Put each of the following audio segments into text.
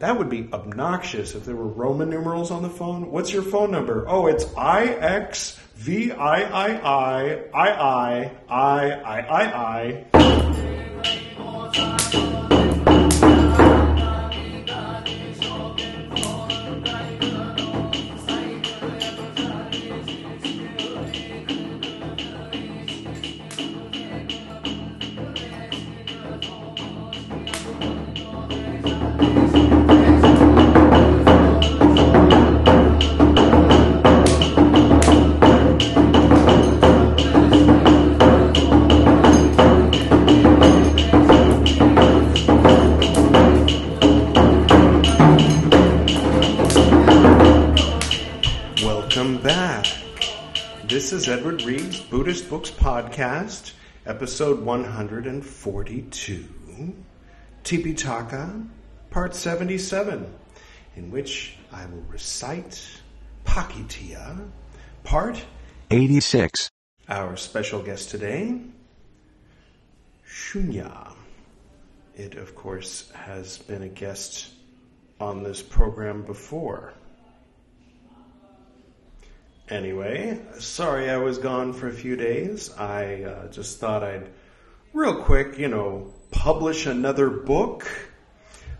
That would be obnoxious if there were Roman numerals on the phone. What's your phone number? Oh, it's IX V I I I I I I I I. This is Edward Reed's Buddhist Books Podcast, episode 142, Tipitaka, part 77, in which I will recite Pācittiya, part 86. Our special guest today, Shunya. It, of course, has been a guest on this program before. Anyway, sorry I was gone for a few days. I uh, just thought I'd, real quick, you know, publish another book.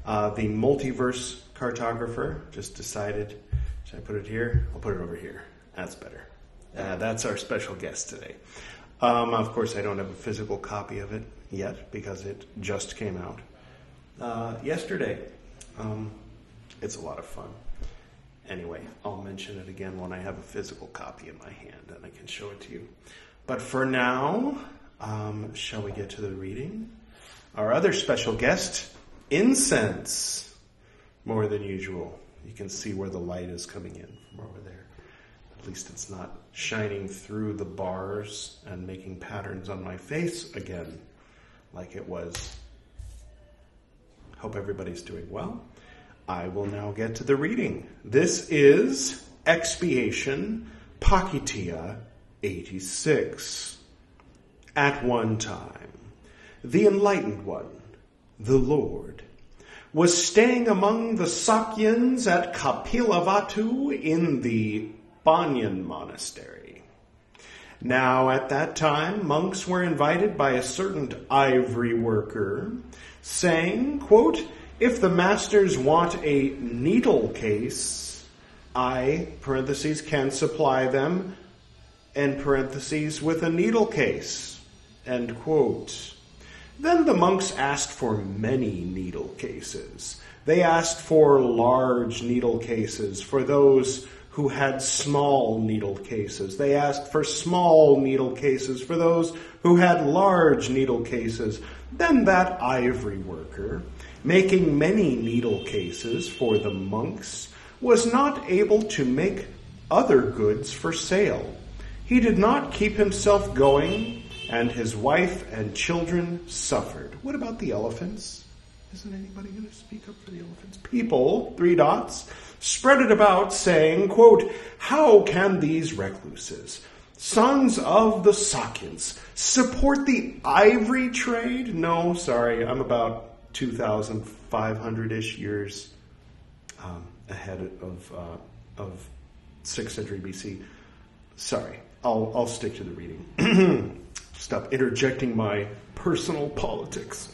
Uh, the Multiverse Cartographer just decided, should I put it here? I'll put it over here. That's better. Uh, that's our special guest today. Um, of course, I don't have a physical copy of it yet because it just came out uh, yesterday. Um, it's a lot of fun. Anyway, I'll mention it again when I have a physical copy in my hand and I can show it to you. But for now, um, shall we get to the reading? Our other special guest, incense, more than usual. You can see where the light is coming in from over there. At least it's not shining through the bars and making patterns on my face again, like it was. Hope everybody's doing well. I will now get to the reading. This is Expiation, Pācittiya 86. At one time, the Enlightened One, the Lord, was staying among the Sakyans at Kapilavatthu in the Banyan Monastery. Now, at that time, monks were invited by a certain ivory worker, saying, quote, if the masters want a needle case, I, parentheses, can supply them, end parentheses, with a needle case, end quote. Then the monks asked for many needle cases. They asked for large needle cases for those who had small needle cases. They asked for small needle cases for those who had large needle cases. Then that ivory worker, making many needle cases for the monks, was not able to make other goods for sale. He did not keep himself going, and his wife and children suffered. What about the elephants? Isn't anybody going to speak up for the elephants? People, three dots, spread it about, saying, quote, How can these recluses, sons of the Sakyans, support the ivory trade? No, sorry, I'm about 2,500 ish years um, ahead of, uh, of 6th century BC. Sorry, I'll, I'll stick to the reading. Stop interjecting my personal politics.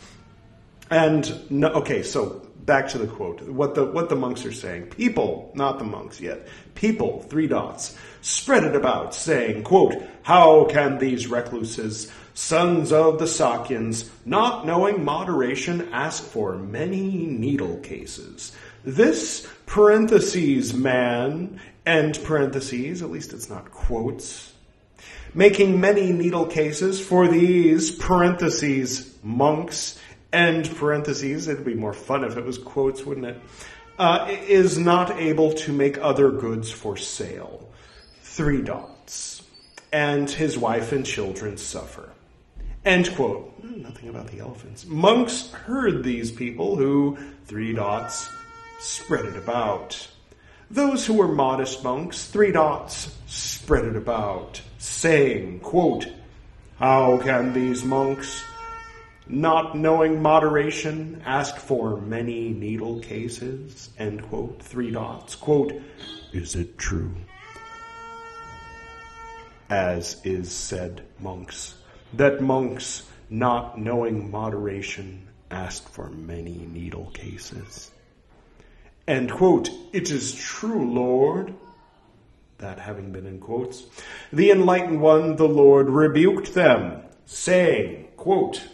And no, okay, so back to the quote. What the what the monks are saying. People, not the monks yet. People, three dots, spread it about, saying, quote, How can these recluses, sons of the Sakyans, not knowing moderation, ask for many needle cases? This parentheses man, end parentheses, at least it's not quotes, making many needle cases for these parentheses monks end parentheses, it'd be more fun if it was quotes, wouldn't it? Uh, is not able to make other goods for sale. Three dots. And his wife and children suffer. End quote. Hmm, Nothing about the elephants. Monks heard these people who, three dots, spread it about. Those who were modest monks, three dots, spread it about, saying, quote, How can these monks not knowing moderation, ask for many needle cases, end quote, three dots. Quote, is it true? As is said monks, that monks, not knowing moderation, ask for many needle cases. End quote, it is true, Lord. That having been in quotes, the enlightened one, the Lord, rebuked them, saying, quote,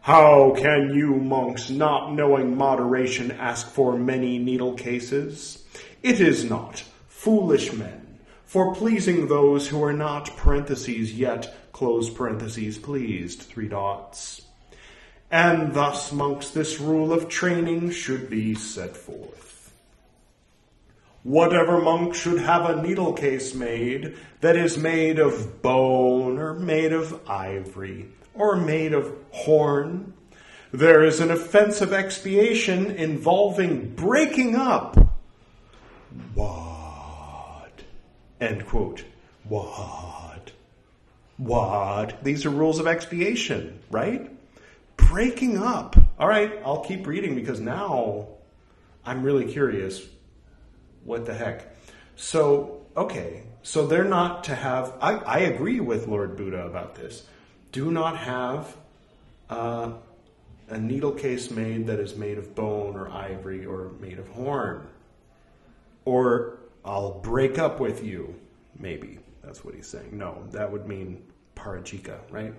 how can you monks, not knowing moderation, ask for many needle cases? It is not, foolish men, for pleasing those who are not, parentheses, yet, close parentheses, pleased, three dots. And thus, monks, this rule of training should be set forth. Whatever monk should have a needle case made that is made of bone or made of ivory, or made of horn. There is an offensive expiation involving breaking up. What? End quote. What? What? These are rules of expiation, right? Breaking up. All right, I'll keep reading because now I'm really curious. What the heck? So, okay, so they're not to have. I, I agree with Lord Buddha about this do not have uh, a needle case made that is made of bone or ivory or made of horn. Or I'll break up with you, maybe. That's what he's saying. No, that would mean parajika, right?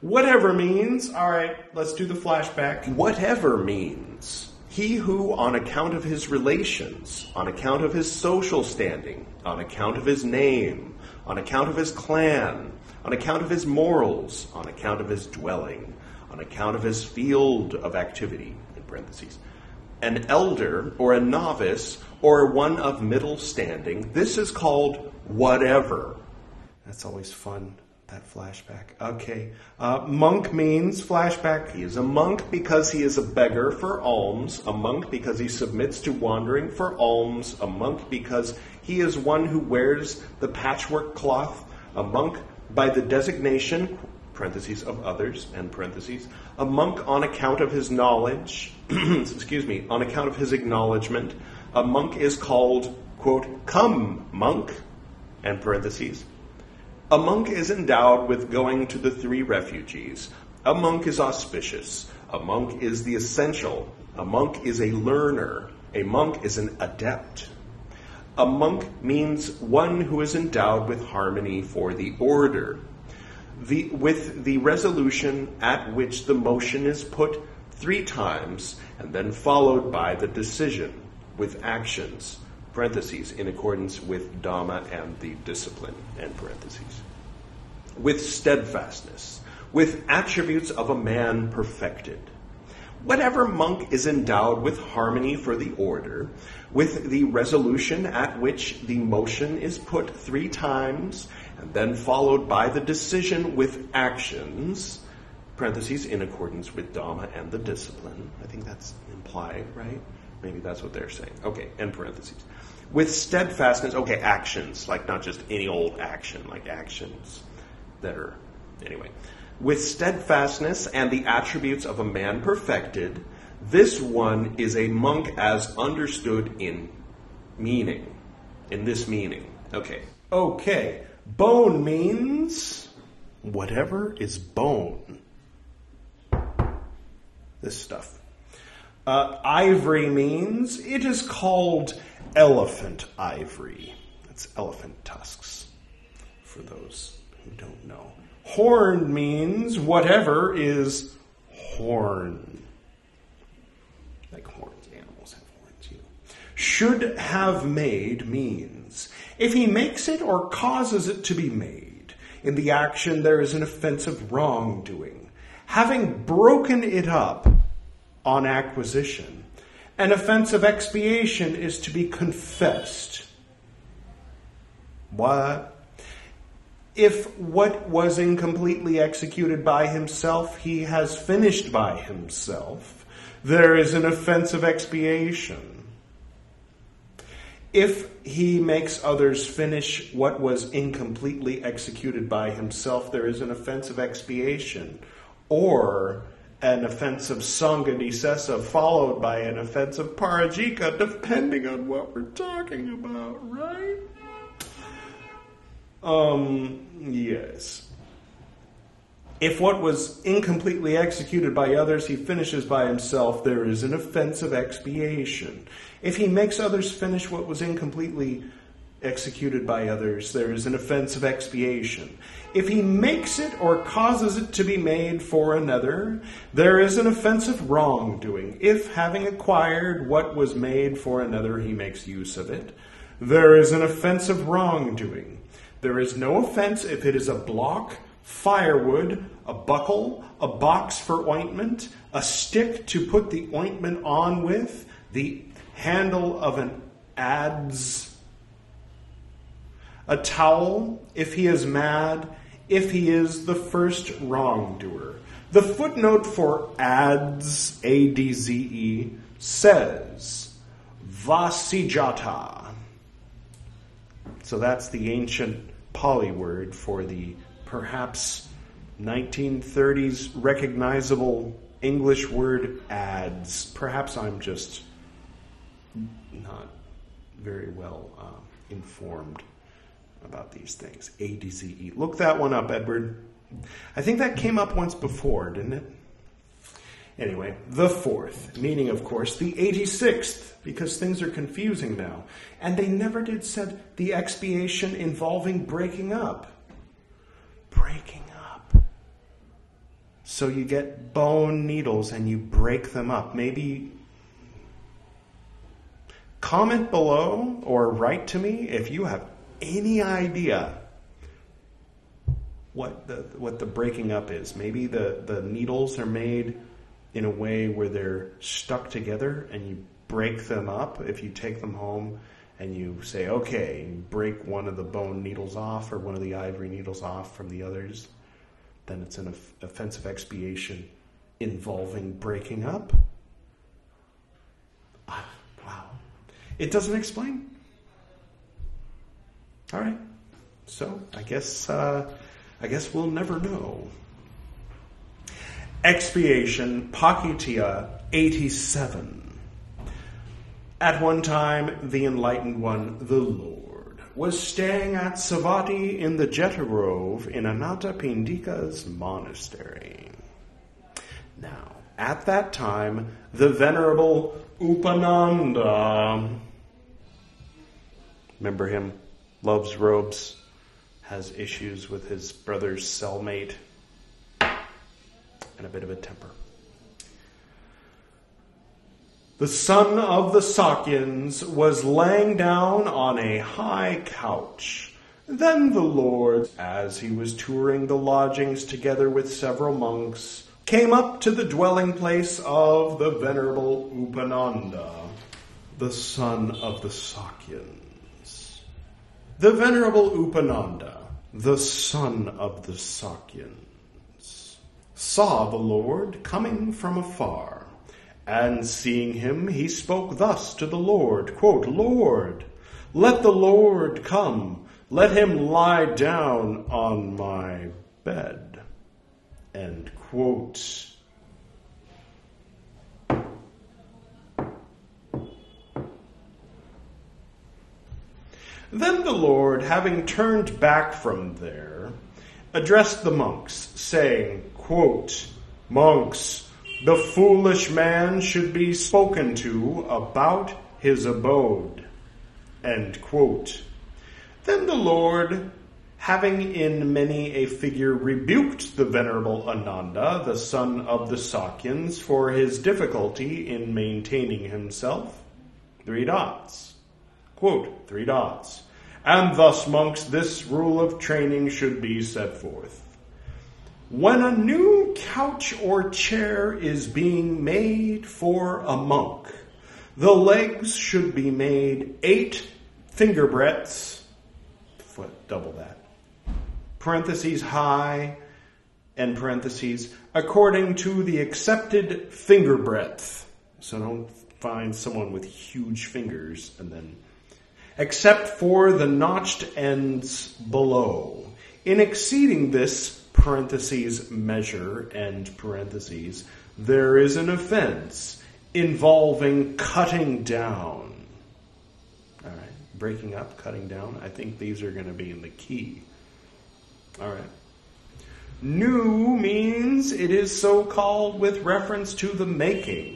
Whatever means, all right, let's do the flashback. Whatever means. He who, on account of his relations, on account of his social standing, on account of his name, on account of his clan, on account of his morals, on account of his dwelling, on account of his field of activity, in parentheses. An elder or a novice or one of middle standing, this is called whatever. That's always fun, that flashback. Okay. Uh, monk means flashback. He is a monk because he is a beggar for alms, a monk because he submits to wandering for alms, a monk because he is one who wears the patchwork cloth, a monk by the designation, parentheses, of others, and parentheses, a monk on account of his knowledge, excuse me, on account of his acknowledgement, a monk is called, quote, come, monk, and parentheses. A monk is endowed with going to the three refugees. A monk is auspicious. A monk is the essential. A monk is a learner. A monk is an adept. A monk means one who is endowed with harmony for the order. The, with the resolution at which the motion is put three times and then followed by the decision with actions, parentheses, in accordance with Dhamma and the discipline, end parentheses. With steadfastness, with attributes of a man perfected Whatever monk is endowed with harmony for the order, with the resolution at which the motion is put three times, and then followed by the decision with actions, parentheses, in accordance with Dhamma and the discipline. I think that's implied, right? Maybe that's what they're saying. Okay, end parentheses. With steadfastness, okay, actions, like not just any old action, like actions that are, anyway with steadfastness and the attributes of a man perfected, this one is a monk as understood in meaning. In this meaning. Okay. Okay. Bone means whatever is bone. This stuff. Uh, ivory means it is called elephant ivory. It's elephant tusks, for those who don't know. Horn means whatever is horn. Like horns, animals have horns, you know. Should have made means if he makes it or causes it to be made. In the action, there is an offensive wrongdoing. Having broken it up on acquisition, an offense of expiation is to be confessed. What? if what was incompletely executed by himself he has finished by himself, there is an offense of expiation. If he makes others finish what was incompletely executed by himself, there is an offense of expiation or an offensive Sanghadisesa followed by an offensive Parajika, depending on what we're talking about, right? Um, yes. If what was incompletely executed by others he finishes by himself, there is an offensive expiation. If he makes others finish what was incompletely executed by others, there is an offensive expiation. If he makes it or causes it to be made for another, there is an offensive wrongdoing. If, having acquired what was made for another, he makes use of it, there is an offensive wrongdoing. There is no offense if it is a block, firewood, a buckle, a box for ointment, a stick to put the ointment on with, the handle of an adze, a towel if he is mad, if he is the first wrongdoer. The footnote for adze, A D Z E, says vasijata. So that's the ancient Pali word for the perhaps 1930s recognizable English word adze. Perhaps I'm just not very well uh, informed about these things. A D Z E. Look that one up, Edward. I think that came up once before, didn't it? Anyway, the fourth, meaning, of course, the 86th, because things are confusing now. And they never did said the expiation involving breaking up. Breaking up. So you get bone needles and you break them up. Maybe comment below or write to me if you have any idea what the what the breaking up is. Maybe the, the needles are made in a way where they're stuck together and you break them up if you take them home and you say, okay, break one of the bone needles off or one of the ivory needles off from the others, then it's an offensive expiation involving breaking up. Ah, wow. It doesn't explain. All right. So I guess uh, I guess we'll never know. Expiation, Pācittiya 87. At one time, the Enlightened One, the Lord, was staying at Savatthi in the Jeta Grove in Anathapindika's monastery. Now, at that time, the Venerable Upananda, remember him? Loves robes, has issues with his brother's cellmate, and a bit of a temper. The son of the Sakyans was laying down on a high couch. Then the Lord, as he was touring the lodgings together with several monks, came up to the dwelling place of the venerable Upananda, the son of the Sakyans. The Venerable Upananda, the son of the Sakyans, saw the Lord coming from afar, and seeing him, he spoke thus to the Lord, quote, Lord, let the Lord come, let him lie down on my bed. End quote. Then the Lord, having turned back from there, addressed the monks, saying, quote, Monks, the foolish man should be spoken to about his abode. End quote. Then the Lord, having in many a figure rebuked the venerable Ananda, the son of the Sakyans, for his difficulty in maintaining himself, three dots Quote, three dots. And thus, monks, this rule of training should be set forth. When a new couch or chair is being made for a monk, the legs should be made eight finger breadths, foot, double that, parentheses high, and parentheses, according to the accepted finger breadth. So don't find someone with huge fingers and then except for the notched ends below. In exceeding this parentheses measure end parentheses, there is an offense involving cutting down. All right, breaking up, cutting down. I think these are going to be in the key. All right. New means it is so called with reference to the making.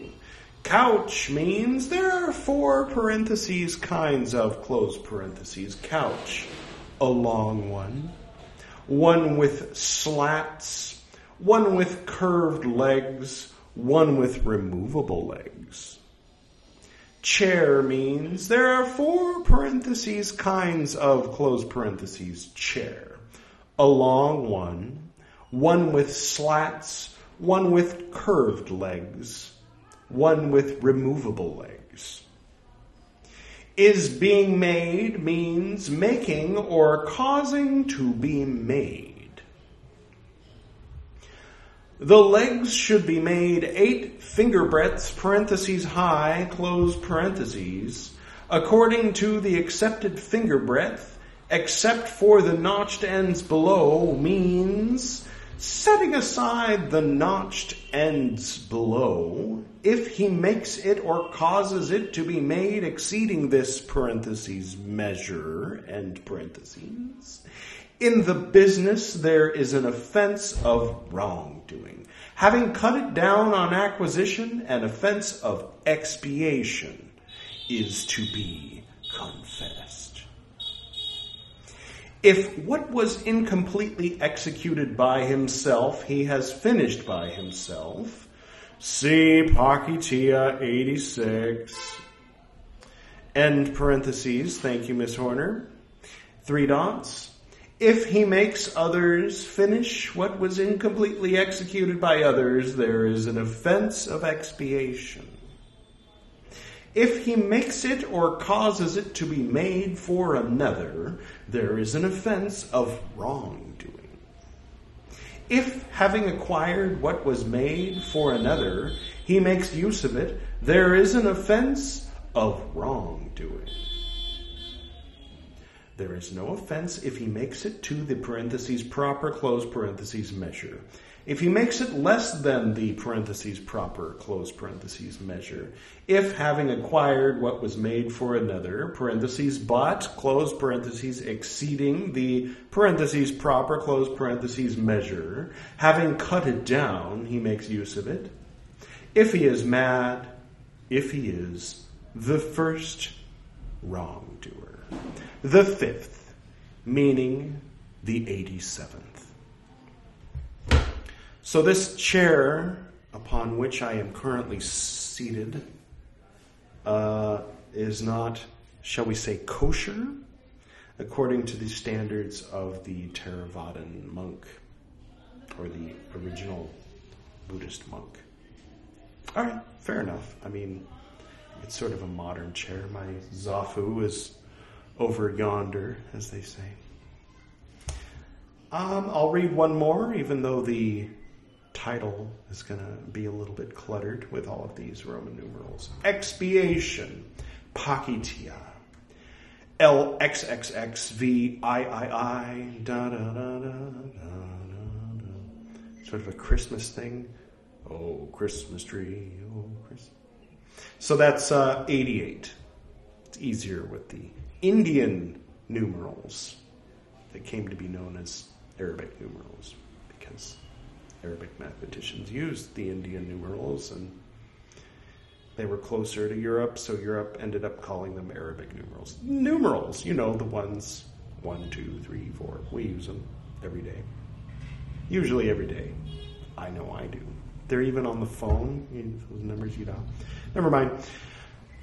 Couch means there are four parentheses kinds of close parentheses couch. A long one, one with slats, one with curved legs, one with removable legs. Chair means there are four parentheses kinds of close parentheses chair. A long one, one with slats, one with curved legs, one with removable legs. Is being made means making or causing to be made. The legs should be made eight finger breadths, parentheses high, close parentheses, according to the accepted finger breadth, except for the notched ends below, means setting aside the notched ends below, if he makes it or causes it to be made exceeding this parentheses measure end parentheses, in the business there is an offense of wrongdoing. Having cut it down on acquisition, an offense of expiation is to be confessed. If what was incompletely executed by himself, he has finished by himself, see Pācittiya 86, end parentheses, thank you, Miss Horner, three dots. If he makes others finish what was incompletely executed by others, there is an offense of expiation. If he makes it or causes it to be made for another, there is an offense of wrongdoing. If, having acquired what was made for another, he makes use of it, there is an offense of wrongdoing. There is no offense if he makes it to the parentheses proper close parentheses measure. If he makes it less than the parentheses proper, close parentheses measure, if having acquired what was made for another, parentheses but, close parentheses exceeding the parentheses proper, close parentheses measure, having cut it down, he makes use of it. If he is mad, if he is the first wrongdoer. The fifth, meaning the 87th. So, this chair upon which I am currently seated uh, is not, shall we say, kosher according to the standards of the Theravadan monk or the original Buddhist monk. All right, fair enough. I mean, it's sort of a modern chair. My zafu is over yonder, as they say. Um, I'll read one more, even though the title is going to be a little bit cluttered with all of these Roman numerals. Expiation, Pācittiya, LXXXVIII, da da da da da. Sort of a Christmas thing. Oh, Christmas tree, oh, Christmas. So that's uh, 88. It's easier with the Indian numerals that came to be known as Arabic numerals because Arabic mathematicians used the Indian numerals and they were closer to Europe, so Europe ended up calling them Arabic numerals. Numerals, you know, the ones one, two, three, four. We use them every day. Usually every day. I know I do. They're even on the phone, those numbers you know. Never mind.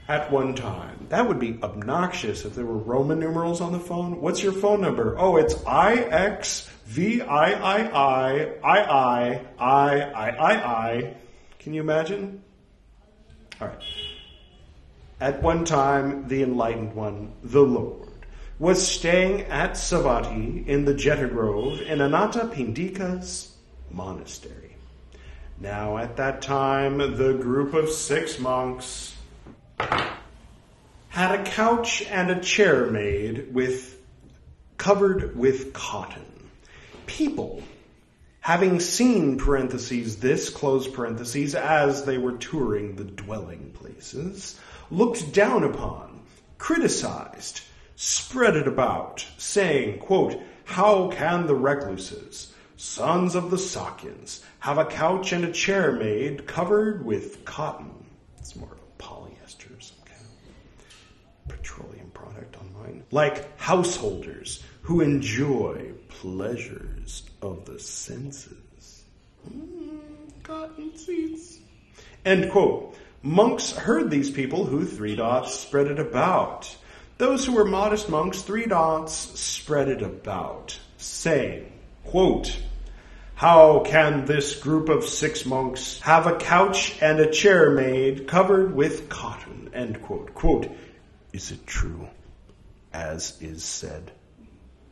At one time. That would be obnoxious if there were Roman numerals on the phone. What's your phone number? Oh, it's IX V I I I I I I I I I. Can you imagine? All right. At one time, the enlightened one, the Lord, was staying at Savatthi in the Jeta Grove in Anathapindika's monastery. Now, at that time, the group of six monks had a couch and a chair made with covered with cotton people having seen parentheses this close parentheses as they were touring the dwelling places, looked down upon, criticized, spread it about, saying, quote, How can the recluses, sons of the Sakyans, have a couch and a chair made covered with cotton? It's more of a polyester, some kind of petroleum Like householders who enjoy pleasures of the senses. Mm, cotton seats. End quote. Monks heard these people who three dots spread it about. Those who were modest monks, three dots, spread it about, saying, quote, How can this group of six monks have a couch and a chair made covered with cotton? End quote. Quote, Is it true, as is said,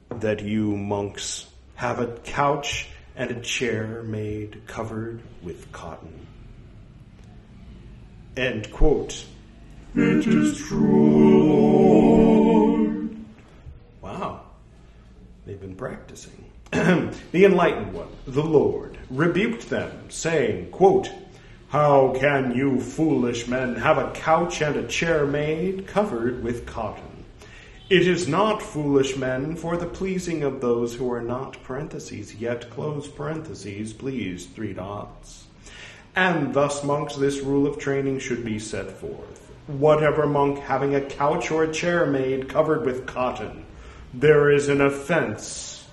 that you monks have a couch and a chair made covered with cotton? End quote. It is true, Lord. Wow. They've been practicing. the enlightened one, the Lord, rebuked them, saying, quote, How can you foolish men have a couch and a chair made covered with cotton? It is not foolish men for the pleasing of those who are not parentheses, yet close parentheses, please, three dots. And thus, monks, this rule of training should be set forth whatever monk having a couch or a chair made covered with cotton, there is an offense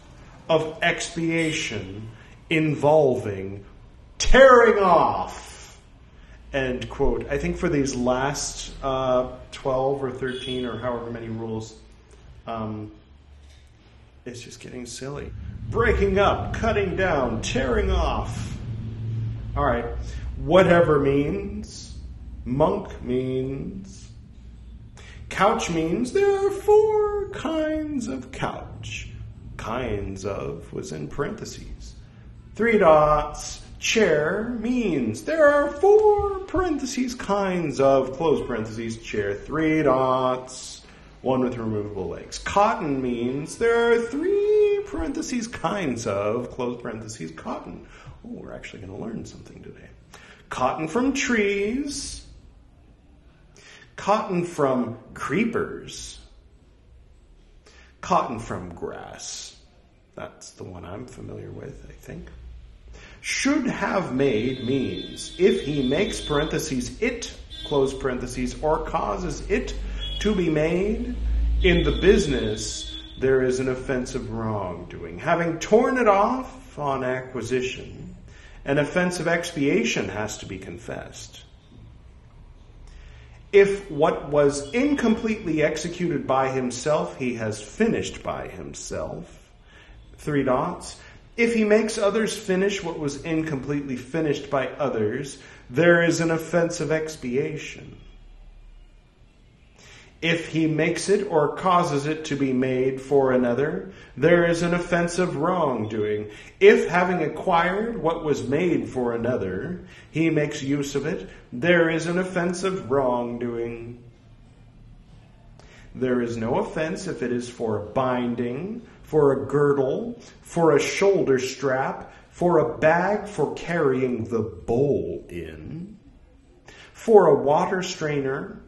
of expiation involving tearing off. End quote. I think for these last uh, 12 or 13 or however many rules, um, it's just getting silly. Breaking up, cutting down, tearing off. All right. Whatever means Monk means. Couch means there are four kinds of couch. Kinds of was in parentheses. Three dots. Chair means there are four parentheses kinds of close parentheses chair. Three dots. One with removable legs. Cotton means there are three parentheses kinds of close parentheses cotton. Oh, we're actually going to learn something today. Cotton from trees cotton from creepers, cotton from grass. That's the one I'm familiar with, I think. Should have made means if he makes parentheses it, close parentheses, or causes it to be made in the business, there is an offensive wrongdoing. Having torn it off on acquisition, an offensive expiation has to be confessed if what was incompletely executed by himself, he has finished by himself. Three dots. If he makes others finish what was incompletely finished by others, there is an offense of expiation. If he makes it or causes it to be made for another, there is an offense of wrongdoing. If having acquired what was made for another, he makes use of it, there is an offense of wrongdoing. There is no offense if it is for a binding, for a girdle, for a shoulder strap, for a bag for carrying the bowl in, for a water strainer,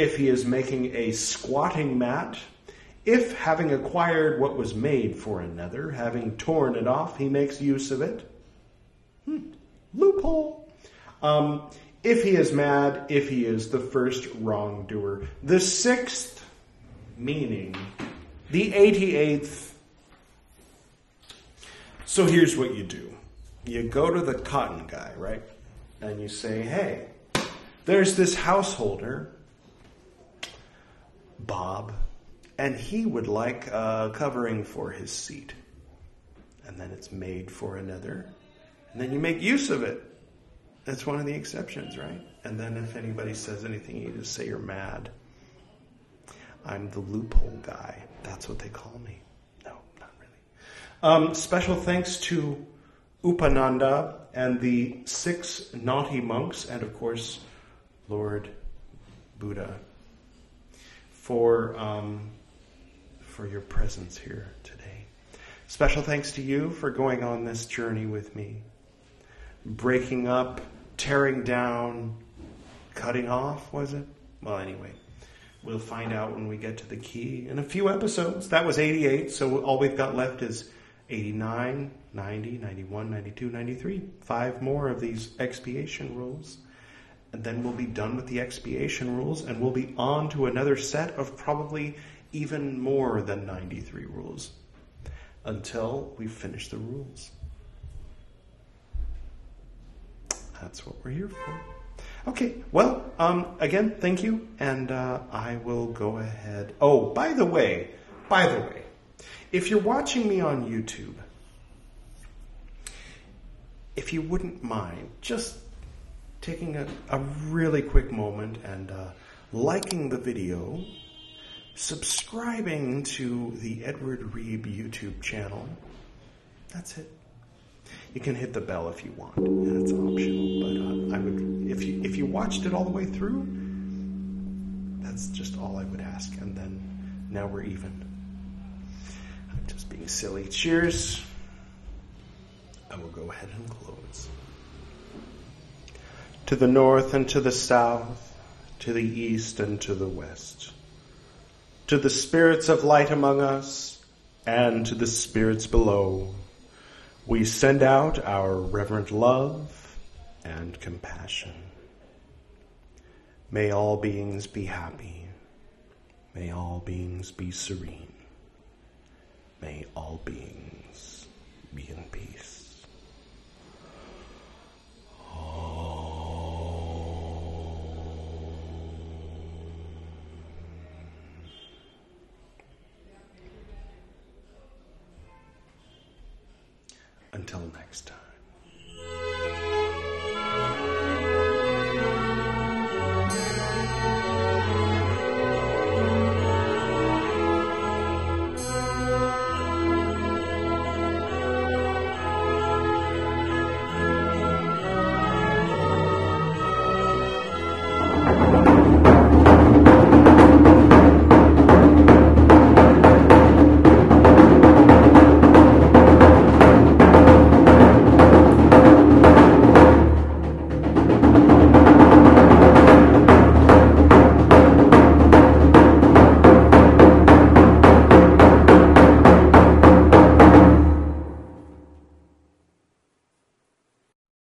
if he is making a squatting mat, if having acquired what was made for another, having torn it off, he makes use of it. Hmm. Loophole. Um, if he is mad, if he is the first wrongdoer. The sixth meaning, the 88th. So here's what you do you go to the cotton guy, right? And you say, hey, there's this householder Bob, and he would like a covering for his seat. And then it's made for another. And then you make use of it. That's one of the exceptions, right? And then if anybody says anything, you just say you're mad. I'm the loophole guy. That's what they call me. No, not really. Um, special thanks to Upananda and the six naughty monks, and of course, Lord Buddha for, um, for your presence here today. Special thanks to you for going on this journey with me. Breaking up, tearing down, cutting off, was it? Well, anyway, we'll find out when we get to the key in a few episodes. That was 88, so all we've got left is 89, 90, 91, 92, 93. Five more of these expiation rules. And then we'll be done with the expiation rules and we'll be on to another set of probably even more than 93 rules until we finish the rules. That's what we're here for. Okay, well, um, again, thank you, and uh, I will go ahead. Oh, by the way, by the way, if you're watching me on YouTube, if you wouldn't mind just taking a, a really quick moment and uh, liking the video, subscribing to the Edward Reeb YouTube channel. That's it. You can hit the bell if you want, it's optional. But uh, I would, if you if you watched it all the way through, that's just all I would ask. And then now we're even. I'm just being silly. Cheers. I will go ahead and close. To the north and to the south, to the east and to the west, to the spirits of light among us, and to the spirits below, we send out our reverent love and compassion. May all beings be happy. May all beings be serene. May all beings be in peace. Until next time.